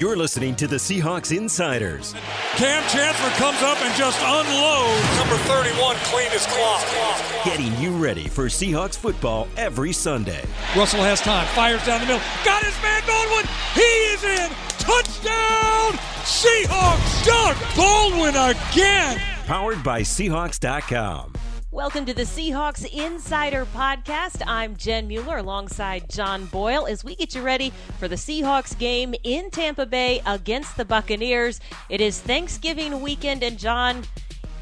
You're listening to the Seahawks Insiders. Kam Chancellor comes up and just unloads. Number 31 clean his clock. Getting you ready for Seahawks football every Sunday. Russell has time, fires down the middle. Got his man Baldwin. He is in. Touchdown! Seahawks! Doug Baldwin again. Powered by Seahawks.com. Welcome to the Seahawks Insider Podcast. I'm Jen Mueller alongside John Boyle as we get you ready for the Seahawks game in Tampa Bay against the Buccaneers. It is Thanksgiving weekend, and John,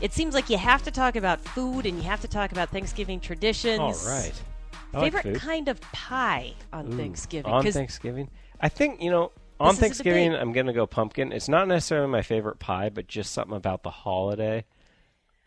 it seems like you have to talk about food and you have to talk about Thanksgiving traditions. All right. I Favorite like kind of pie on Ooh, Thanksgiving? On Thanksgiving, I think you know. On Thanksgiving. I'm gonna go pumpkin. It's not necessarily my favorite pie, but just something about the holiday.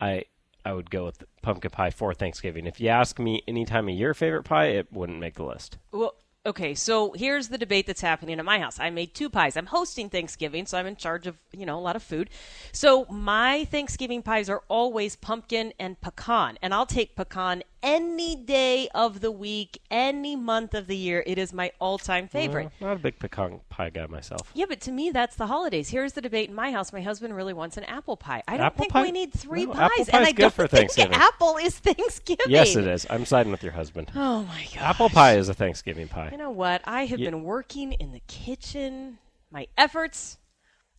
I I would go with pumpkin pie for Thanksgiving. If you ask me any time of year favorite pie, it wouldn't make the list. Well, okay, so here's the debate that's happening at my house. I made two pies. I'm hosting Thanksgiving, so I'm in charge of, you know, a lot of food. So my Thanksgiving pies are always pumpkin and pecan, and I'll take pecan any day of the week, any month of the year. It is my all-time favorite. Uh, not a big pecan pie guy myself. Yeah, but to me, that's the holidays. Here's the debate in my house. My husband really wants an apple pie. I don't Apple think pie? we need three No, pies, apple and I good don't think apple is Thanksgiving. Yes, it is. I'm siding with your husband. Oh my god. Apple pie is a Thanksgiving pie. You know what? I have Ye- been working in the kitchen. My efforts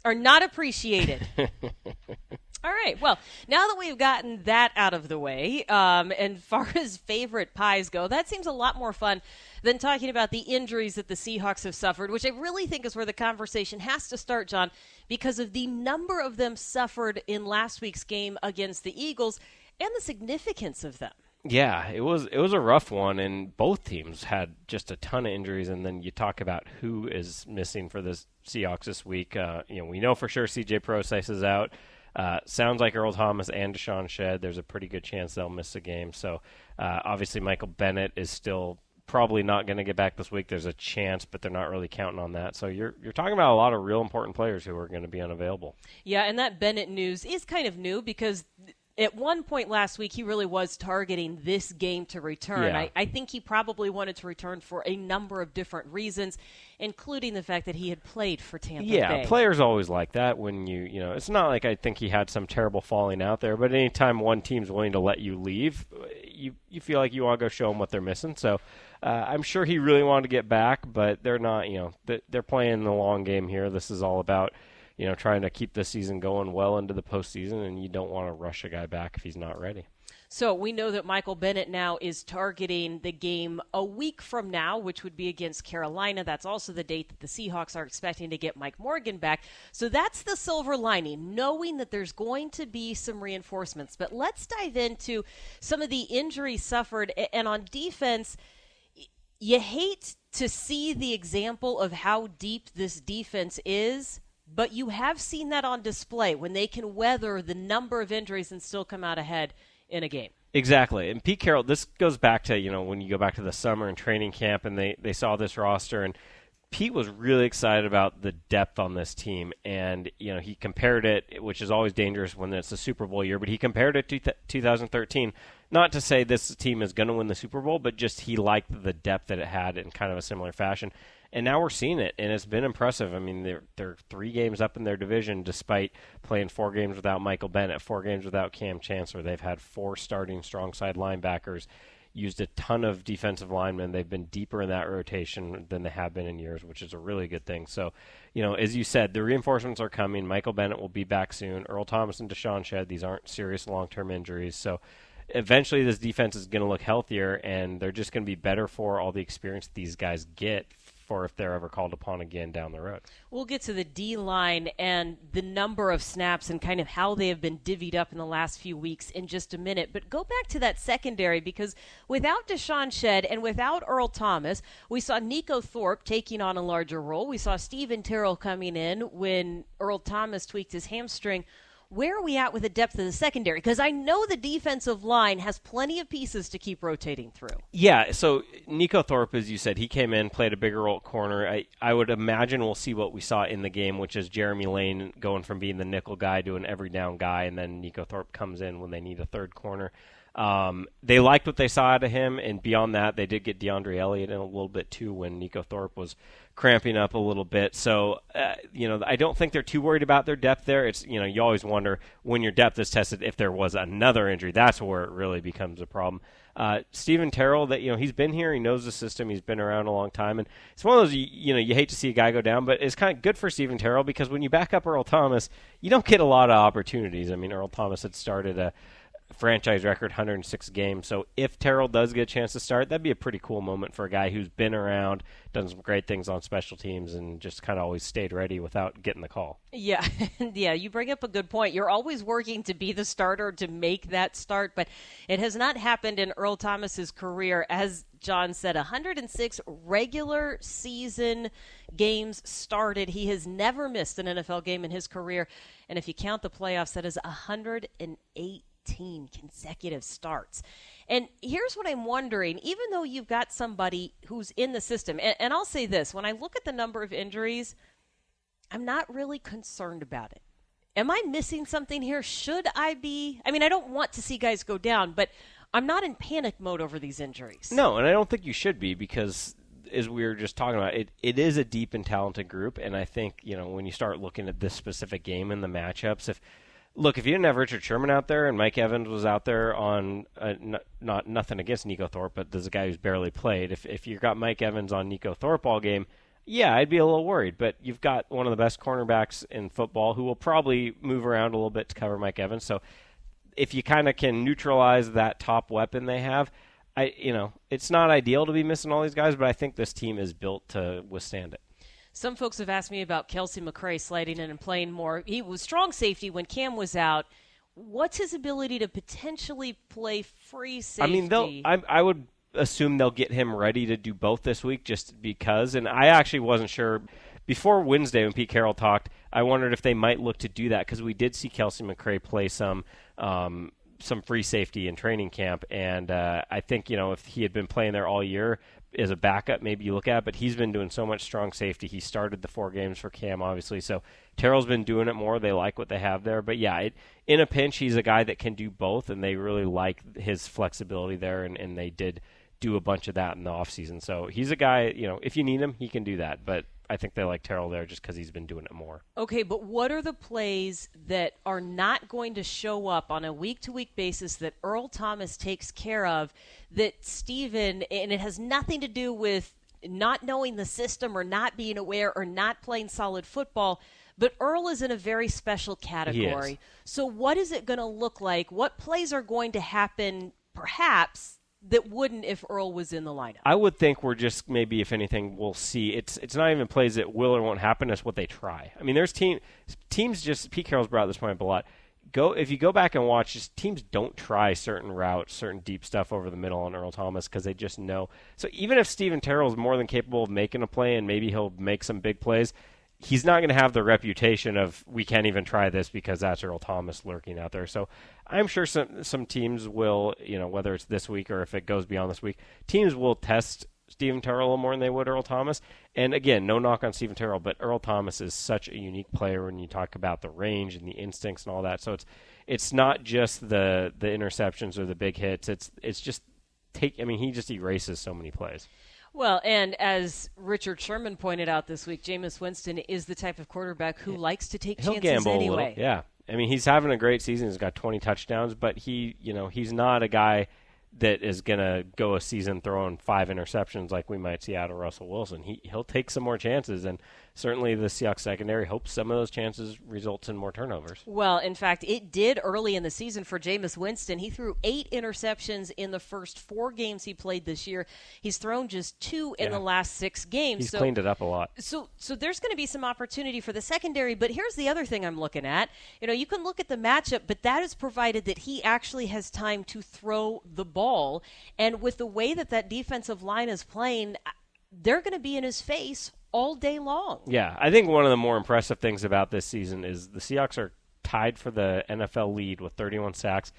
are not appreciated. All right. Well, now that we've gotten that out of the way, um, and far as favorite pies go, that seems a lot more fun than talking about the injuries that the Seahawks have suffered, which I really think is where the conversation has to start, John, because of the number of them suffered in last week's game against the Eagles and the significance of them. Yeah, it was it was a rough one, and both teams had just a ton of injuries. And then you talk about who is missing for the Seahawks this week. Uh, you know, we know for sure C.J. Prosise is out. Uh, sounds like Earl Thomas and DeShawn Shead. There's a pretty good chance they'll miss a game. So uh, obviously Michael Bennett is still probably not going to get back this week. There's a chance, but they're not really counting on that. So you're you're talking about a lot of real important players who are going to be unavailable. Yeah, and that Bennett news is kind of new because at one point last week he really was targeting this game to return. Yeah. I, I think he probably wanted to return for a number of different reasons, including the fact that he had played for Tampa Yeah, Bay. players always like that when you, you know, it's not like I think he had some terrible falling out there, but anytime one team's willing to let you leave, you you feel like you want to go show them what they're missing. So uh, I'm sure he really wanted to get back, but they're not, you know, they're playing the long game here. This is all about, you know, trying to keep the season going well into the postseason, and you don't want to rush a guy back if he's not ready. So we know that Michael Bennett now is targeting the game a week from now, which would be against Carolina. That's also the date that the Seahawks are expecting to get Mike Morgan back. So that's the silver lining, knowing that there's going to be some reinforcements. But let's dive into some of the injuries suffered. And on defense, you hate to see the example of how deep this defense is. But you have seen that on display when they can weather the number of injuries and still come out ahead in a game. Exactly. And Pete Carroll, this goes back to, you know, when you go back to the summer and training camp and they, they saw this roster and Pete was really excited about the depth on this team and, you know, he compared it, which is always dangerous when it's a Super Bowl year, but he compared it to th- 2013. Not to say this team is going to win the Super Bowl, but just he liked the depth that it had in kind of a similar fashion. And now we're seeing it, and it's been impressive. I mean, they're they're three games up in their division, despite playing four games without Michael Bennett, four games without Kam Chancellor. They've had four starting strong side linebackers, used a ton of defensive linemen. They've been deeper in that rotation than they have been in years, which is a really good thing. So, you know, as you said, the reinforcements are coming. Michael Bennett will be back soon. Earl Thomas and DeShawn Shead, these aren't serious long term injuries. So eventually this defense is going to look healthier and they're just going to be better for all the experience these guys get for if they're ever called upon again down the road. We'll get to the D line and the number of snaps and kind of how they have been divvied up in the last few weeks in just a minute. But go back to that secondary because without DeShawn Shead and without Earl Thomas, we saw Neiko Thorpe taking on a larger role. We saw Steven Terrell coming in when Earl Thomas tweaked his hamstring. Where are we at with the depth of the secondary? Because I know the defensive line has plenty of pieces to keep rotating through. Yeah, so Neiko Thorpe, as you said, he came in, played a bigger role at corner. I, I would imagine we'll see what we saw in the game, which is Jeremy Lane going from being the nickel guy to an every down guy, and then Neiko Thorpe comes in when they need a third corner. Um, they liked what they saw out of him, and beyond that, they did get DeAndre Elliott in a little bit too when Neiko Thorpe was cramping up a little bit. So, uh, you know, I don't think they're too worried about their depth there. It's, you know, you always wonder when your depth is tested if there was another injury. That's where it really becomes a problem. Uh, Steven Terrell, that you know, he's been here, he knows the system, he's been around a long time, and it's one of those you, you know you hate to see a guy go down, but it's kind of good for Steven Terrell because when you back up Earl Thomas, you don't get a lot of opportunities. I mean, Earl Thomas had started a franchise record 106 games. So if Terrell does get a chance to start, that'd be a pretty cool moment for a guy who's been around, done some great things on special teams, and just kind of always stayed ready without getting the call. Yeah, yeah, you bring up a good point. You're always working to be the starter to make that start, but it has not happened in Earl Thomas's career. As John said, 106 regular season games started. He has never missed an NFL game in his career, and if you count the playoffs, that is 108 18 consecutive starts. And here's what I'm wondering even though you've got somebody who's in the system, and, and, I'll say this when I look at the number of injuries, I'm not really concerned about it. Am I missing something here? Should I be? I mean, I don't want to see guys go down, but I'm not in panic mode over these injuries. No, and I don't think you should be because as we were just talking about, it, it is a deep and talented group, and I think you know when you start looking at this specific game and the matchups, if look, if you didn't have Richard Sherman out there and Mike Evans was out there on uh, not nothing against Neiko Thorpe, but there's a guy who's barely played. If if you got Mike Evans on Neiko Thorpe all game, yeah, I'd be a little worried. But you've got one of the best cornerbacks in football who will probably move around a little bit to cover Mike Evans. So if you kind of can neutralize that top weapon they have. I, you know, it's not ideal to be missing all these guys, but I think this team is built to withstand it. Some folks have asked me about Kelcie McCray sliding in and playing more. He was strong safety when Kam was out. What's his ability to potentially play free safety? I mean, they'll. I, I would assume they'll get him ready to do both this week, just because. And I actually wasn't sure before Wednesday when Pete Carroll talked. I wondered if they might look to do that because we did see Kelcie McCray play some. Um, some free safety in training camp, and uh, I think you know if he had been playing there all year, as a backup, maybe you look at, but he's been doing so much strong safety. He started the four games for Kam, obviously. So Terrell's been doing it more. They like what they have there. But yeah, it, in a pinch, he's a guy that can do both, and they really like his flexibility there, and, and they did do a bunch of that in the offseason. So he's a guy, you know, if you need him, he can do that. But I think they like Terrell there just because he's been doing it more. Okay, but what are the plays that are not going to show up on a week to week basis that Earl Thomas takes care of that Steven, and it has nothing to do with not knowing the system or not being aware or not playing solid football. But Earl is in a very special category. So, what is it going to look like? What plays are going to happen, perhaps, that wouldn't if Earl was in the lineup. I would think we're just maybe if anything we'll see it's it's not even plays that will or won't happen. It's what they try. I mean, there's team teams just Pete Carroll's brought this point up a lot. Go if you go back and watch, just teams don't try certain routes, certain deep stuff over the middle on Earl Thomas because they just know. So even if Steven Terrell is more than capable of making a play and maybe he'll make some big plays, he's not going to have the reputation of we can't even try this because that's Earl Thomas lurking out there. So I'm sure some some teams will, you know, whether it's this week or if it goes beyond this week, teams will test Steven Terrell a little more than they would Earl Thomas. And again, no knock on Steven Terrell, but Earl Thomas is such a unique player when you talk about the range and the instincts and all that. So it's it's not just the the interceptions or the big hits. It's it's just take. I mean, he just erases so many plays. Well, and as Richard Sherman pointed out this week, Jameis Winston is the type of quarterback who likes to take He'll chances gamble anyway. A little. Yeah. I mean, he's having a great season. He's got 20 touchdowns, but he, you know, he's not a guy that is going to go a season throwing five interceptions like we might see out of Russell Wilson. He he'll take some more chances and certainly the Seahawks secondary hopes some of those chances results in more turnovers. Well, in fact, it did early in the season for Jameis Winston. He threw eight interceptions in the first four games he played this year. He's thrown just two in Yeah. the last six games. He's so, cleaned it up a lot. So, so there's going to be some opportunity for the secondary. But here's the other thing I'm looking at. You know, you can look at the matchup, but that is provided that he actually has time to throw the ball. And with the way that that defensive line is playing, uh, they're going to be in his face all day long. Yeah, I think one of the more impressive things about this season is the Seahawks are tied for the NFL lead with 31 sacks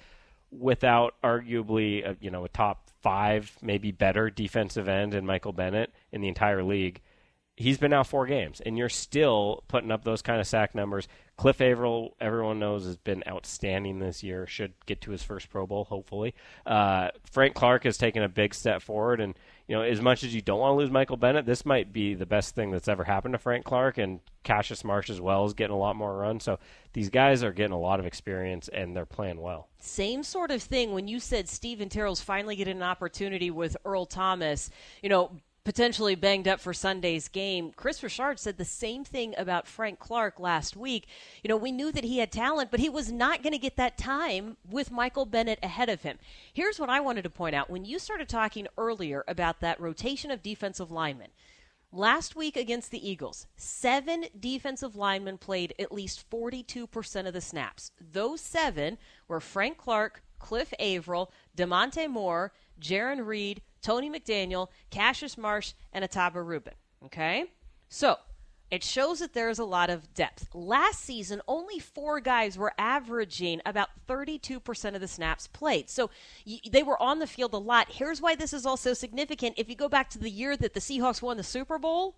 without arguably a, you know a top 5 maybe better defensive end in Michael Bennett in the entire league. He's been out 4 games and you're still putting up those kind of sack numbers. Cliff Avril, everyone knows, has been outstanding this year. Should get to his first Pro Bowl, hopefully. Uh, Frank Clark has taken a big step forward, and you know, as much as you don't want to lose Michael Bennett, this might be the best thing that's ever happened to Frank Clark and Cassius Marsh as well is getting a lot more run. So these guys are getting a lot of experience and they're playing well. Same sort of thing when you said Steven Terrell's finally getting an opportunity with Earl Thomas. You know, potentially banged up for Sunday's game. Kris Richard said the same thing about Frank Clark last week. You know, we knew that he had talent, but he was not going to get that time with Michael Bennett ahead of him. Here's what I wanted to point out. When you started talking earlier about that rotation of defensive linemen, Last week against the Eagles, seven defensive linemen played at least 42% of the snaps. Those seven were Frank Clark, Cliff Avril, Damontre Moore, Jarran Reed, Tony McDaniel, Cassius Marsh, and Ahtyba Rubin. Okay? So, it shows that there's a lot of depth. Last season, only four guys were averaging about 32% of the snaps played. So y- they were on the field a lot. Here's why this is also significant. If you go back to the year that the Seahawks won the Super Bowl,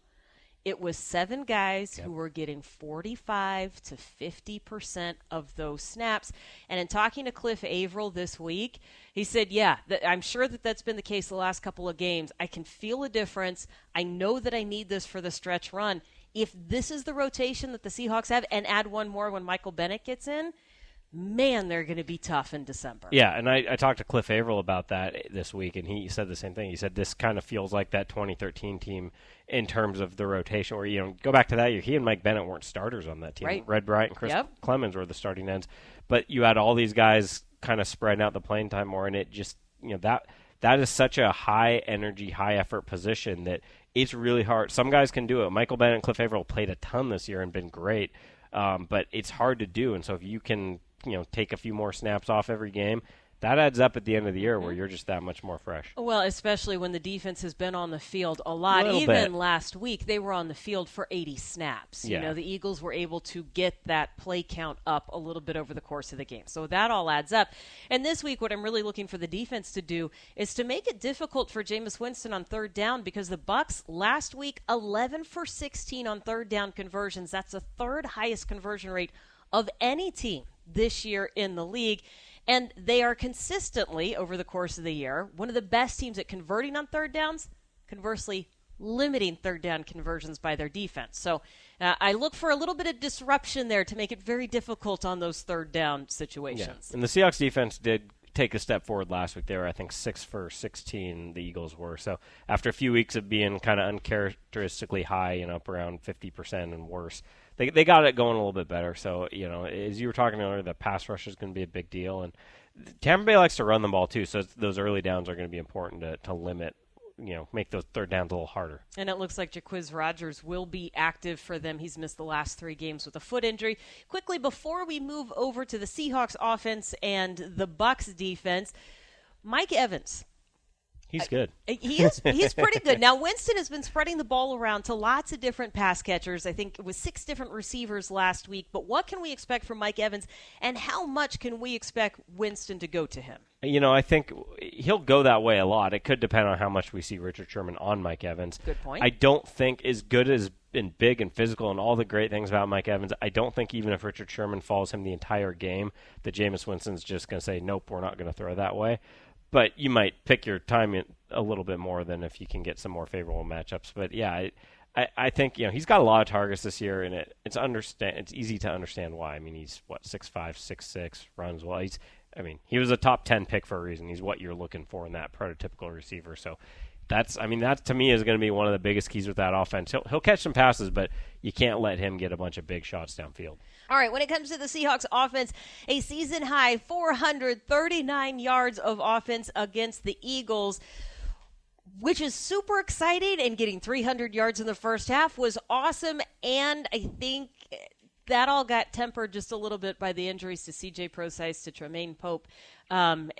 it was seven guys yep. who were getting 45 to 50% of those snaps. And in talking to Cliff Avril this week, he said, Yeah, I'm sure that that's been the case the last couple of games. I can feel a difference. I know that I need this for the stretch run. If this is the rotation that the Seahawks have, and add one more when Michael Bennett gets in, man, they're going to be tough in December. Yeah, and I, I, talked to Cliff Avril about that this week, and he said the same thing. He said this kind of feels like that 2013 team in terms of the rotation, where you know go back to that year, he and Mike Bennett weren't starters on that team. Right. Red Bryant and Chris yep. Clemons were the starting ends, but you had all these guys kind of spreading out the playing time more, and it just you know that that is such a high energy, high effort position that it's really hard. Some guys can do it. Michael Bennett and Cliff Avril played a ton this year and been great. Um, but it's hard to do. And so if you can you know take a few more snaps off every game, that adds up at the end of the year where mm-hmm. you're just that much more fresh. Well, especially when the defense has been on the field a lot. A Even bit. last week, they were on the field for 80 snaps. Yeah. You know, the Eagles were able to get that play count up a little bit over the course of the game. So that all adds up. And this week, what I'm really looking for the defense to do is to make it difficult for Jameis Winston on third down because the Bucks last week 11 for 16 on third down conversions. That's the third highest conversion rate of any team this year in the league. And they are consistently, over the course of the year, one of the best teams at converting on third downs. Conversely, limiting third down conversions by their defense. So uh, I look for a little bit of disruption there to make it very difficult on those third down situations. Yeah. And the Seahawks defense did take a step forward last week. They were, I think, six for 16. The Eagles were. So after a few weeks of being kind of uncharacteristically high, and up around 50% and worse, they they got it going a little bit better. So you know, as you were talking earlier, the pass rush is going to be a big deal, and Tampa Bay likes to run the ball too. So those early downs are going to be important to to limit. You know, make those third downs a little harder. And it looks like Jacquizz Rogers will be active for them. He's missed the last three games with a foot injury. Quickly, before we move over to the Seahawks offense and the Bucks defense, Mike Evans He's good. He is. He's pretty good. Now Winston has been spreading the ball around to lots of different pass catchers. I think it was six different receivers last week. But what can we expect from Mike Evans, and how much can we expect Winston to go to him? You know, I think he'll go that way a lot. It could depend on how much we see Richard Sherman on Mike Evans. Good point. I don't think as good as and big and physical and all the great things about Mike Evans. I don't think even if Richard Sherman follows him the entire game, that Jameis Winston's just going to say, "Nope, we're not going to throw that way." But you might pick your time a little bit more than if you can get some more favorable matchups. But yeah, I, I, I think you know he's got a lot of targets this year, and it, it's understand it's easy to understand why. I mean, he's what six five, six six, runs well. He's I mean, he was a top ten pick for a reason. He's what you're looking for in that prototypical receiver. So that's I mean that to me is going to be one of the biggest keys with that offense. He'll he'll catch some passes, but you can't let him get a bunch of big shots downfield. All right, when it comes to the Seahawks offense, a season high 439 yards of offense against the Eagles which is super exciting and getting 300 yards in the first half was awesome and I think that all got tempered just a little bit by the injuries to CJ Prosise to Troymaine Pope. Um,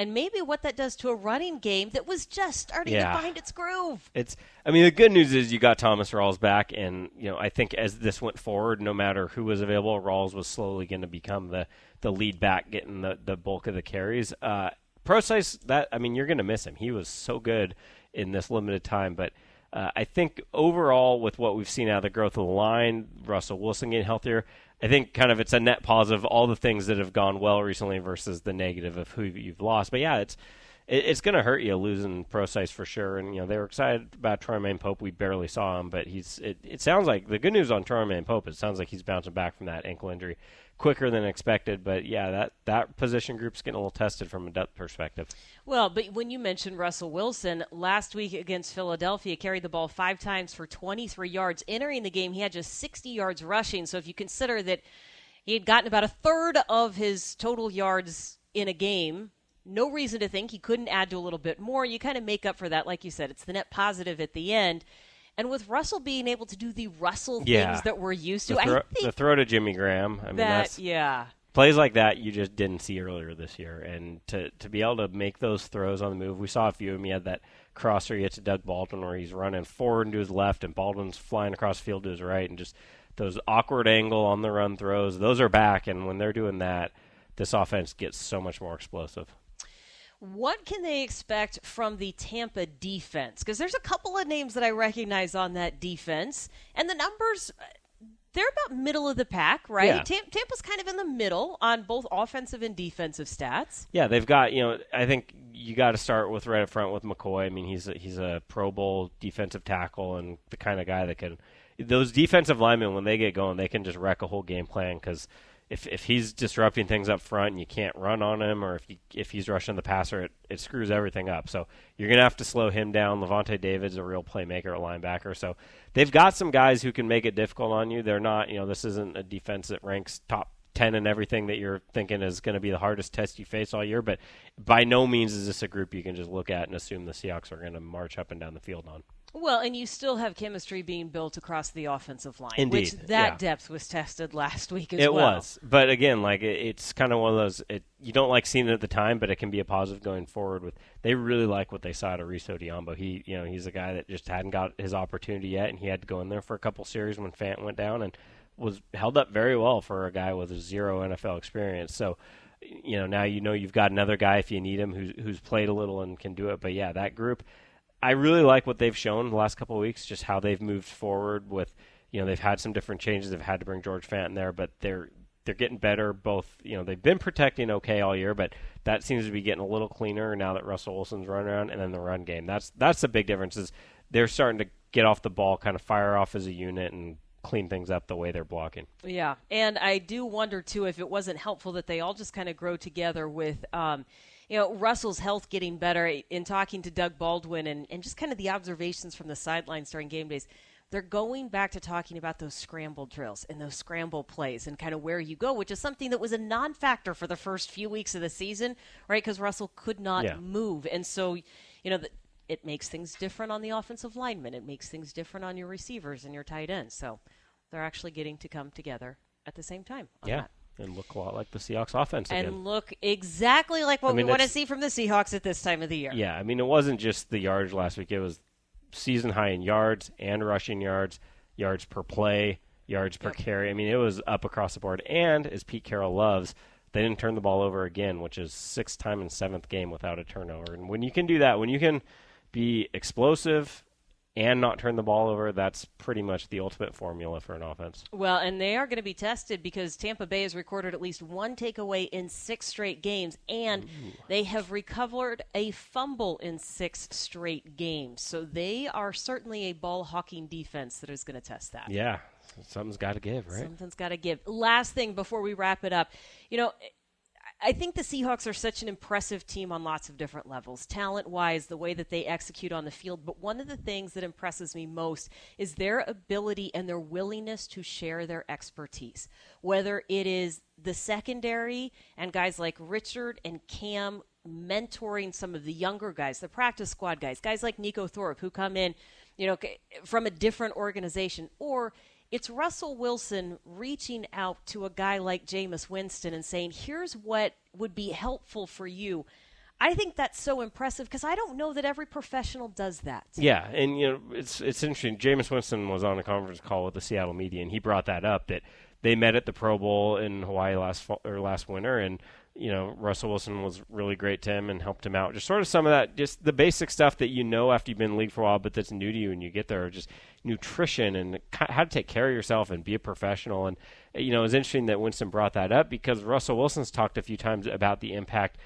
and maybe what that does to a running game that was just starting yeah. to find its groove. It's I mean the good news is you got Thomas Rawls back and you know I think as this went forward no matter who was available Rawls was slowly going to become the the lead back getting the the bulk of the carries. Uh Prosise that I mean you're going to miss him. He was so good in this limited time but uh, I think overall, with what we've seen out of the growth of the line, Russell Wilson getting healthier, I think kind of it's a net positive. All the things that have gone well recently versus the negative of who you've lost. But yeah, it's it, it's going to hurt you losing Prosise for sure. And you know they were excited about Troymaine Pope. We barely saw him, but he's. It, it sounds like the good news on Troymaine Pope. It sounds like he's bouncing back from that ankle injury quicker than expected. But yeah, that that position group's getting a little tested from a depth perspective. Well, but when you mentioned Russell Wilson last week against Philadelphia, carried the ball five times for 23 yards. Entering the game, he had just 60 yards rushing. So if you consider that he had gotten about a third of his total yards in a game no reason to think he couldn't add to a little bit more. You kind of make up for that, like you said. It's the net positive at the end. And with Russell being able to do the Russell Yeah. things that we're used to, The think the throw to Jimmy Graham. I mean, that yeah, plays like that you just didn't see earlier this year. And to to be able to make those throws on the move, we saw a few of them. He had that crosser he hit to Doug Baldwin where he's running forward and to his left, and Baldwin's flying across the field to his right, and just those awkward angle on the run throws. Those are back, and when they're doing that, this offense gets so much more explosive. What can they expect from the Tampa defense? Because there's a couple of names that I recognize on that defense, and the numbers. They're about middle of the pack, right? Yeah. Tam- Tampa's kind of in the middle on both offensive and defensive stats. Yeah, they've got you know. I think you got to start with right up front with McCoy. I mean, he's a, he's a Pro Bowl defensive tackle and the kind of guy that can. Those defensive linemen, when they get going, they can just wreck a whole game plan because if if he's disrupting things up front and you can't run on him, or if you, if he's rushing the passer, it, it screws everything up. So you're gonna have to slow him down. Lavonte David's a real playmaker at linebacker, so they've got some guys who can make it difficult on you. They're not, you know, this isn't a defense that ranks top 10 and everything that you're thinking is going to be the hardest test you face all year, but by no means is this a group you can just look at and assume the Seahawks are going to march up and down the field on. Well, and you still have chemistry being built across the offensive line, Indeed, which that yeah. depth was tested last week as it well. It was, but again, like it, it's kind of one of those. It, you don't like seeing it at the time, but it can be a positive going forward. With they really like what they saw to Rees Odhiambo. He, you know, he's a guy that just hadn't got his opportunity yet, and he had to go in there for a couple series when Fant went down, and was held up very well for a guy with zero NFL experience. So, you know, now you know you've got another guy if you need him who's who's played a little and can do it. But yeah, that group. I really like what they've shown the last couple of weeks, just how they've moved forward with, you know, they've had some different changes. They've had to bring George Fant in there, but they're they're getting better. Both, you know, they've been protecting okay all year, but that seems to be getting a little cleaner now that Russell Wilson's running around, and then the run game. That's that's the big difference. Is they're starting to get off the ball, kind of fire off as a unit, and clean things up the way they're blocking. Yeah, and I do wonder too if it wasn't helpful that they all just kind of grow together with, um, you know, Russell's health getting better. In talking to Doug Baldwin and, and just kind of the observations from the sidelines during game days, they're going back to talking about those scramble drills and those scramble plays and kind of where you go, which is something that was a non-factor for the first few weeks of the season, right? Because Russell could not Yeah. move, and so you know. The, it makes things different on the offensive linemen. It makes things different on your receivers and your tight ends. So they're actually getting to come together at the same time. Yeah, that. And look a lot like the Seahawks offense And again. look exactly like what I mean, we want to see from the Seahawks at this time of the year. Yeah, I mean, it wasn't just the yards last week. It was season high in yards and rushing yards, yards per play, yards per Yep. carry. I mean, it was up across the board. And as Pete Carroll loves, they didn't turn the ball over again, which is sixth time in seventh game without a turnover. And when you can do that, when you can be explosive and not turn the ball over, that's pretty much the ultimate formula for an offense. Well, and they are going to be tested because Tampa Bay has recorded at least one takeaway in six straight games, and they have recovered a fumble in six straight games. So they are certainly a ball hawking defense that is going to test that. Yeah, something's got to give, right? Something's got to give. Last thing before we wrap it up, you know, I think the Seahawks are such an impressive team on lots of different levels, talent wise, the way that they execute on the field. But one of the things that impresses me most is their ability and their willingness to share their expertise. Whether it is the secondary and guys like Richard and Kam mentoring some of the younger guys, the practice squad guys, guys like Neiko Thorpe who come in, you know, from a different organization, or it's Russell Wilson reaching out to a guy like Jameis Winston and saying, "Here's what would be helpful for you." I think that's so impressive because I don't know that every professional does that. Yeah, and you know it's it's interesting. Jameis Winston was on a conference call with the Seattle media, and he brought that up that they met at the Pro Bowl in Hawaii last fall, or last winter, and you know Russell Wilson was really great to him and helped him out. Just sort of some of that, just the basic stuff that you know after you've been in the league for a while, but that's new to you, and you get there, just nutrition and how to take care of yourself and be a professional. And you know it's interesting that Winston brought that up because Russell Wilson's talked a few times about the impact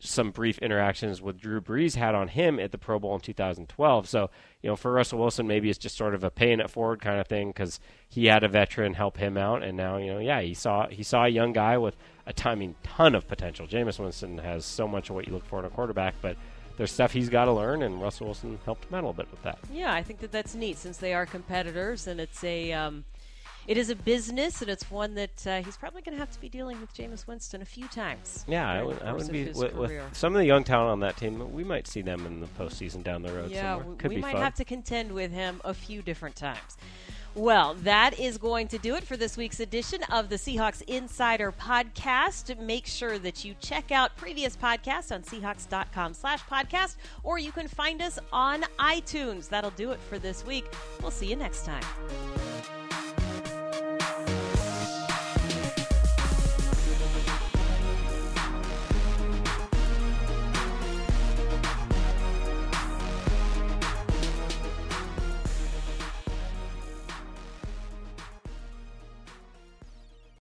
some brief interactions with Drew Brees had on him at the Pro Bowl in 2012. So, you know, for Russell Wilson, maybe it's just sort of a paying it forward kind of thing because he had a veteran help him out, and now, you know, yeah, he saw he saw a young guy with a timing ton of potential. Jameis Winston has so much of what you look for in a quarterback, but there's stuff he's got to learn, and Russell Wilson helped him out a little bit with that. Yeah, I think that that's neat since they are competitors, and it's a. Um, it is a business, and it's one that uh, he's probably going to have to be dealing with Jameis Winston a few times. Yeah, I would, I would be with, with, some of the young talent on that team. We might see them in the postseason down the road. Yeah, somewhere. Could we might fun. have to contend with him a few different times. Well, that is going to do it for this week's edition of the Seahawks Insider Podcast. Make sure that you check out previous podcasts on Seahawks.com slash podcast, or you can find us on iTunes. That'll do it for this week. We'll see you next time.